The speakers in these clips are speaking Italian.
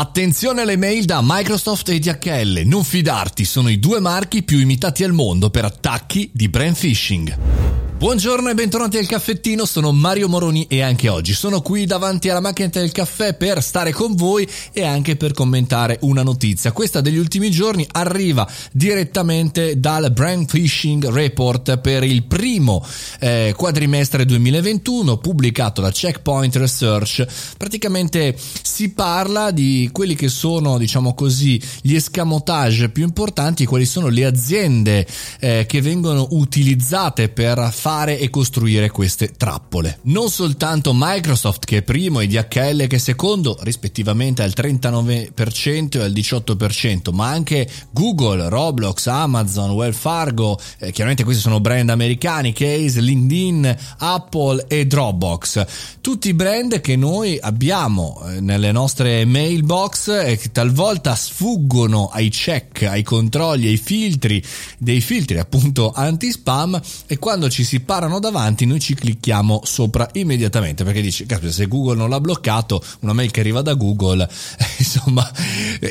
Attenzione alle mail da Microsoft e DHL, non fidarti, sono i due marchi più imitati al mondo per attacchi di brand phishing. Buongiorno e bentornati al caffettino, sono Mario Moroni e anche oggi sono qui davanti alla macchina del caffè per stare con voi e anche per commentare una notizia. Questa degli ultimi giorni arriva direttamente dal Brand Phishing Report per il primo eh, quadrimestre 2021 pubblicato da Checkpoint Research. Praticamente si parla di quelli che sono, diciamo così, gli escamotage più importanti, quali sono le aziende eh, che vengono utilizzate per fare fare e costruire queste trappole. Non soltanto Microsoft che è primo e DHL che è secondo, rispettivamente al 39% e al 18%, ma anche Google, Roblox, Amazon, Wells Fargo, eh, chiaramente questi sono brand americani, Case, LinkedIn, Apple e Dropbox. Tutti brand che noi abbiamo eh, nelle nostre mailbox e che talvolta sfuggono ai check, ai controlli, ai filtri, dei filtri appunto anti-spam e quando ci si si parano davanti, noi ci clicchiamo sopra immediatamente perché dici, caspita, se Google non l'ha bloccato, una mail che arriva da Google, insomma,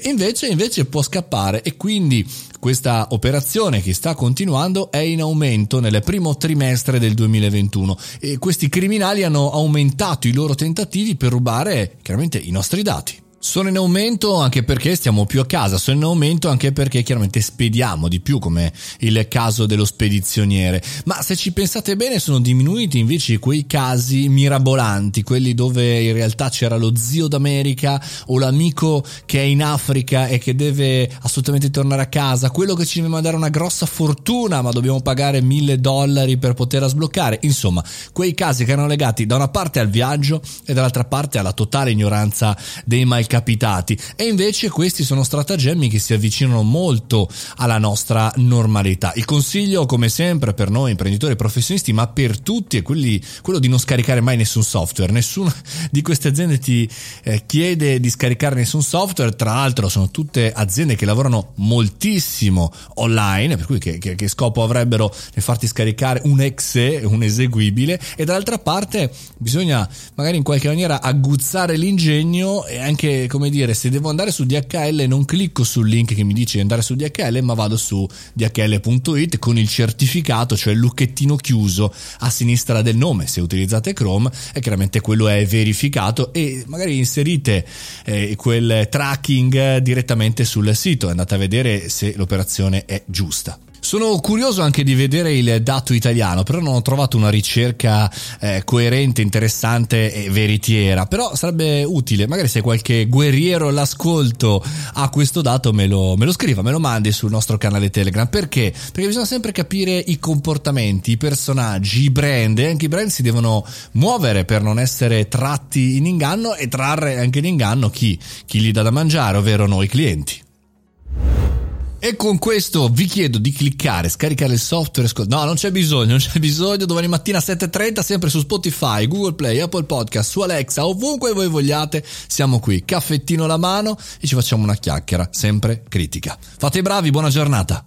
invece, invece può scappare e quindi questa operazione che sta continuando è in aumento nel primo trimestre del 2021 e questi criminali hanno aumentato i loro tentativi per rubare chiaramente i nostri dati. Sono in aumento anche perché stiamo più a casa, sono in aumento anche perché chiaramente spediamo di più come il caso dello spedizioniere, ma se ci pensate bene sono diminuiti invece quei casi mirabolanti, quelli dove in realtà c'era lo zio d'America o l'amico che è in Africa e che deve assolutamente tornare a casa, quello che ci deve mandare una grossa fortuna ma dobbiamo pagare mille dollari per poterla sbloccare, insomma quei casi che erano legati da una parte al viaggio e dall'altra parte alla totale ignoranza dei malcapitati capitati. E invece questi sono stratagemmi che si avvicinano molto alla nostra normalità. Il consiglio come sempre per noi imprenditori e professionisti ma per tutti è quelli, quello di non scaricare mai nessun software, nessuna di queste aziende ti eh, chiede di scaricare nessun software, tra l'altro sono tutte aziende che lavorano moltissimo online, per cui che, che, che scopo avrebbero nel farti scaricare un exe, un eseguibile e dall'altra parte bisogna magari in qualche maniera aguzzare l'ingegno e anche come dire, se devo andare su DHL non clicco sul link che mi dice di andare su DHL, ma vado su dhl.it con il certificato, cioè il lucchettino chiuso a sinistra del nome. Se utilizzate Chrome, e chiaramente quello è verificato e magari inserite eh, quel tracking direttamente sul sito e andate a vedere se l'operazione è giusta. Sono curioso anche di vedere il dato italiano, però non ho trovato una ricerca eh, coerente, interessante e veritiera. Però sarebbe utile, magari se qualche guerriero all'ascolto ha questo dato me lo, me lo scriva, me lo mandi sul nostro canale Telegram. Perché? Perché bisogna sempre capire i comportamenti, i personaggi, i brand e anche i brand si devono muovere per non essere tratti in inganno e trarre anche in inganno chi, chi gli dà da mangiare, ovvero noi clienti. E con questo vi chiedo di cliccare, scaricare il software. No, non c'è bisogno, non c'è bisogno. Domani mattina 7.30, sempre su Spotify, Google Play, Apple Podcast, su Alexa, ovunque voi vogliate. Siamo qui, caffettino alla mano e ci facciamo una chiacchiera, sempre critica. Fate i bravi, buona giornata.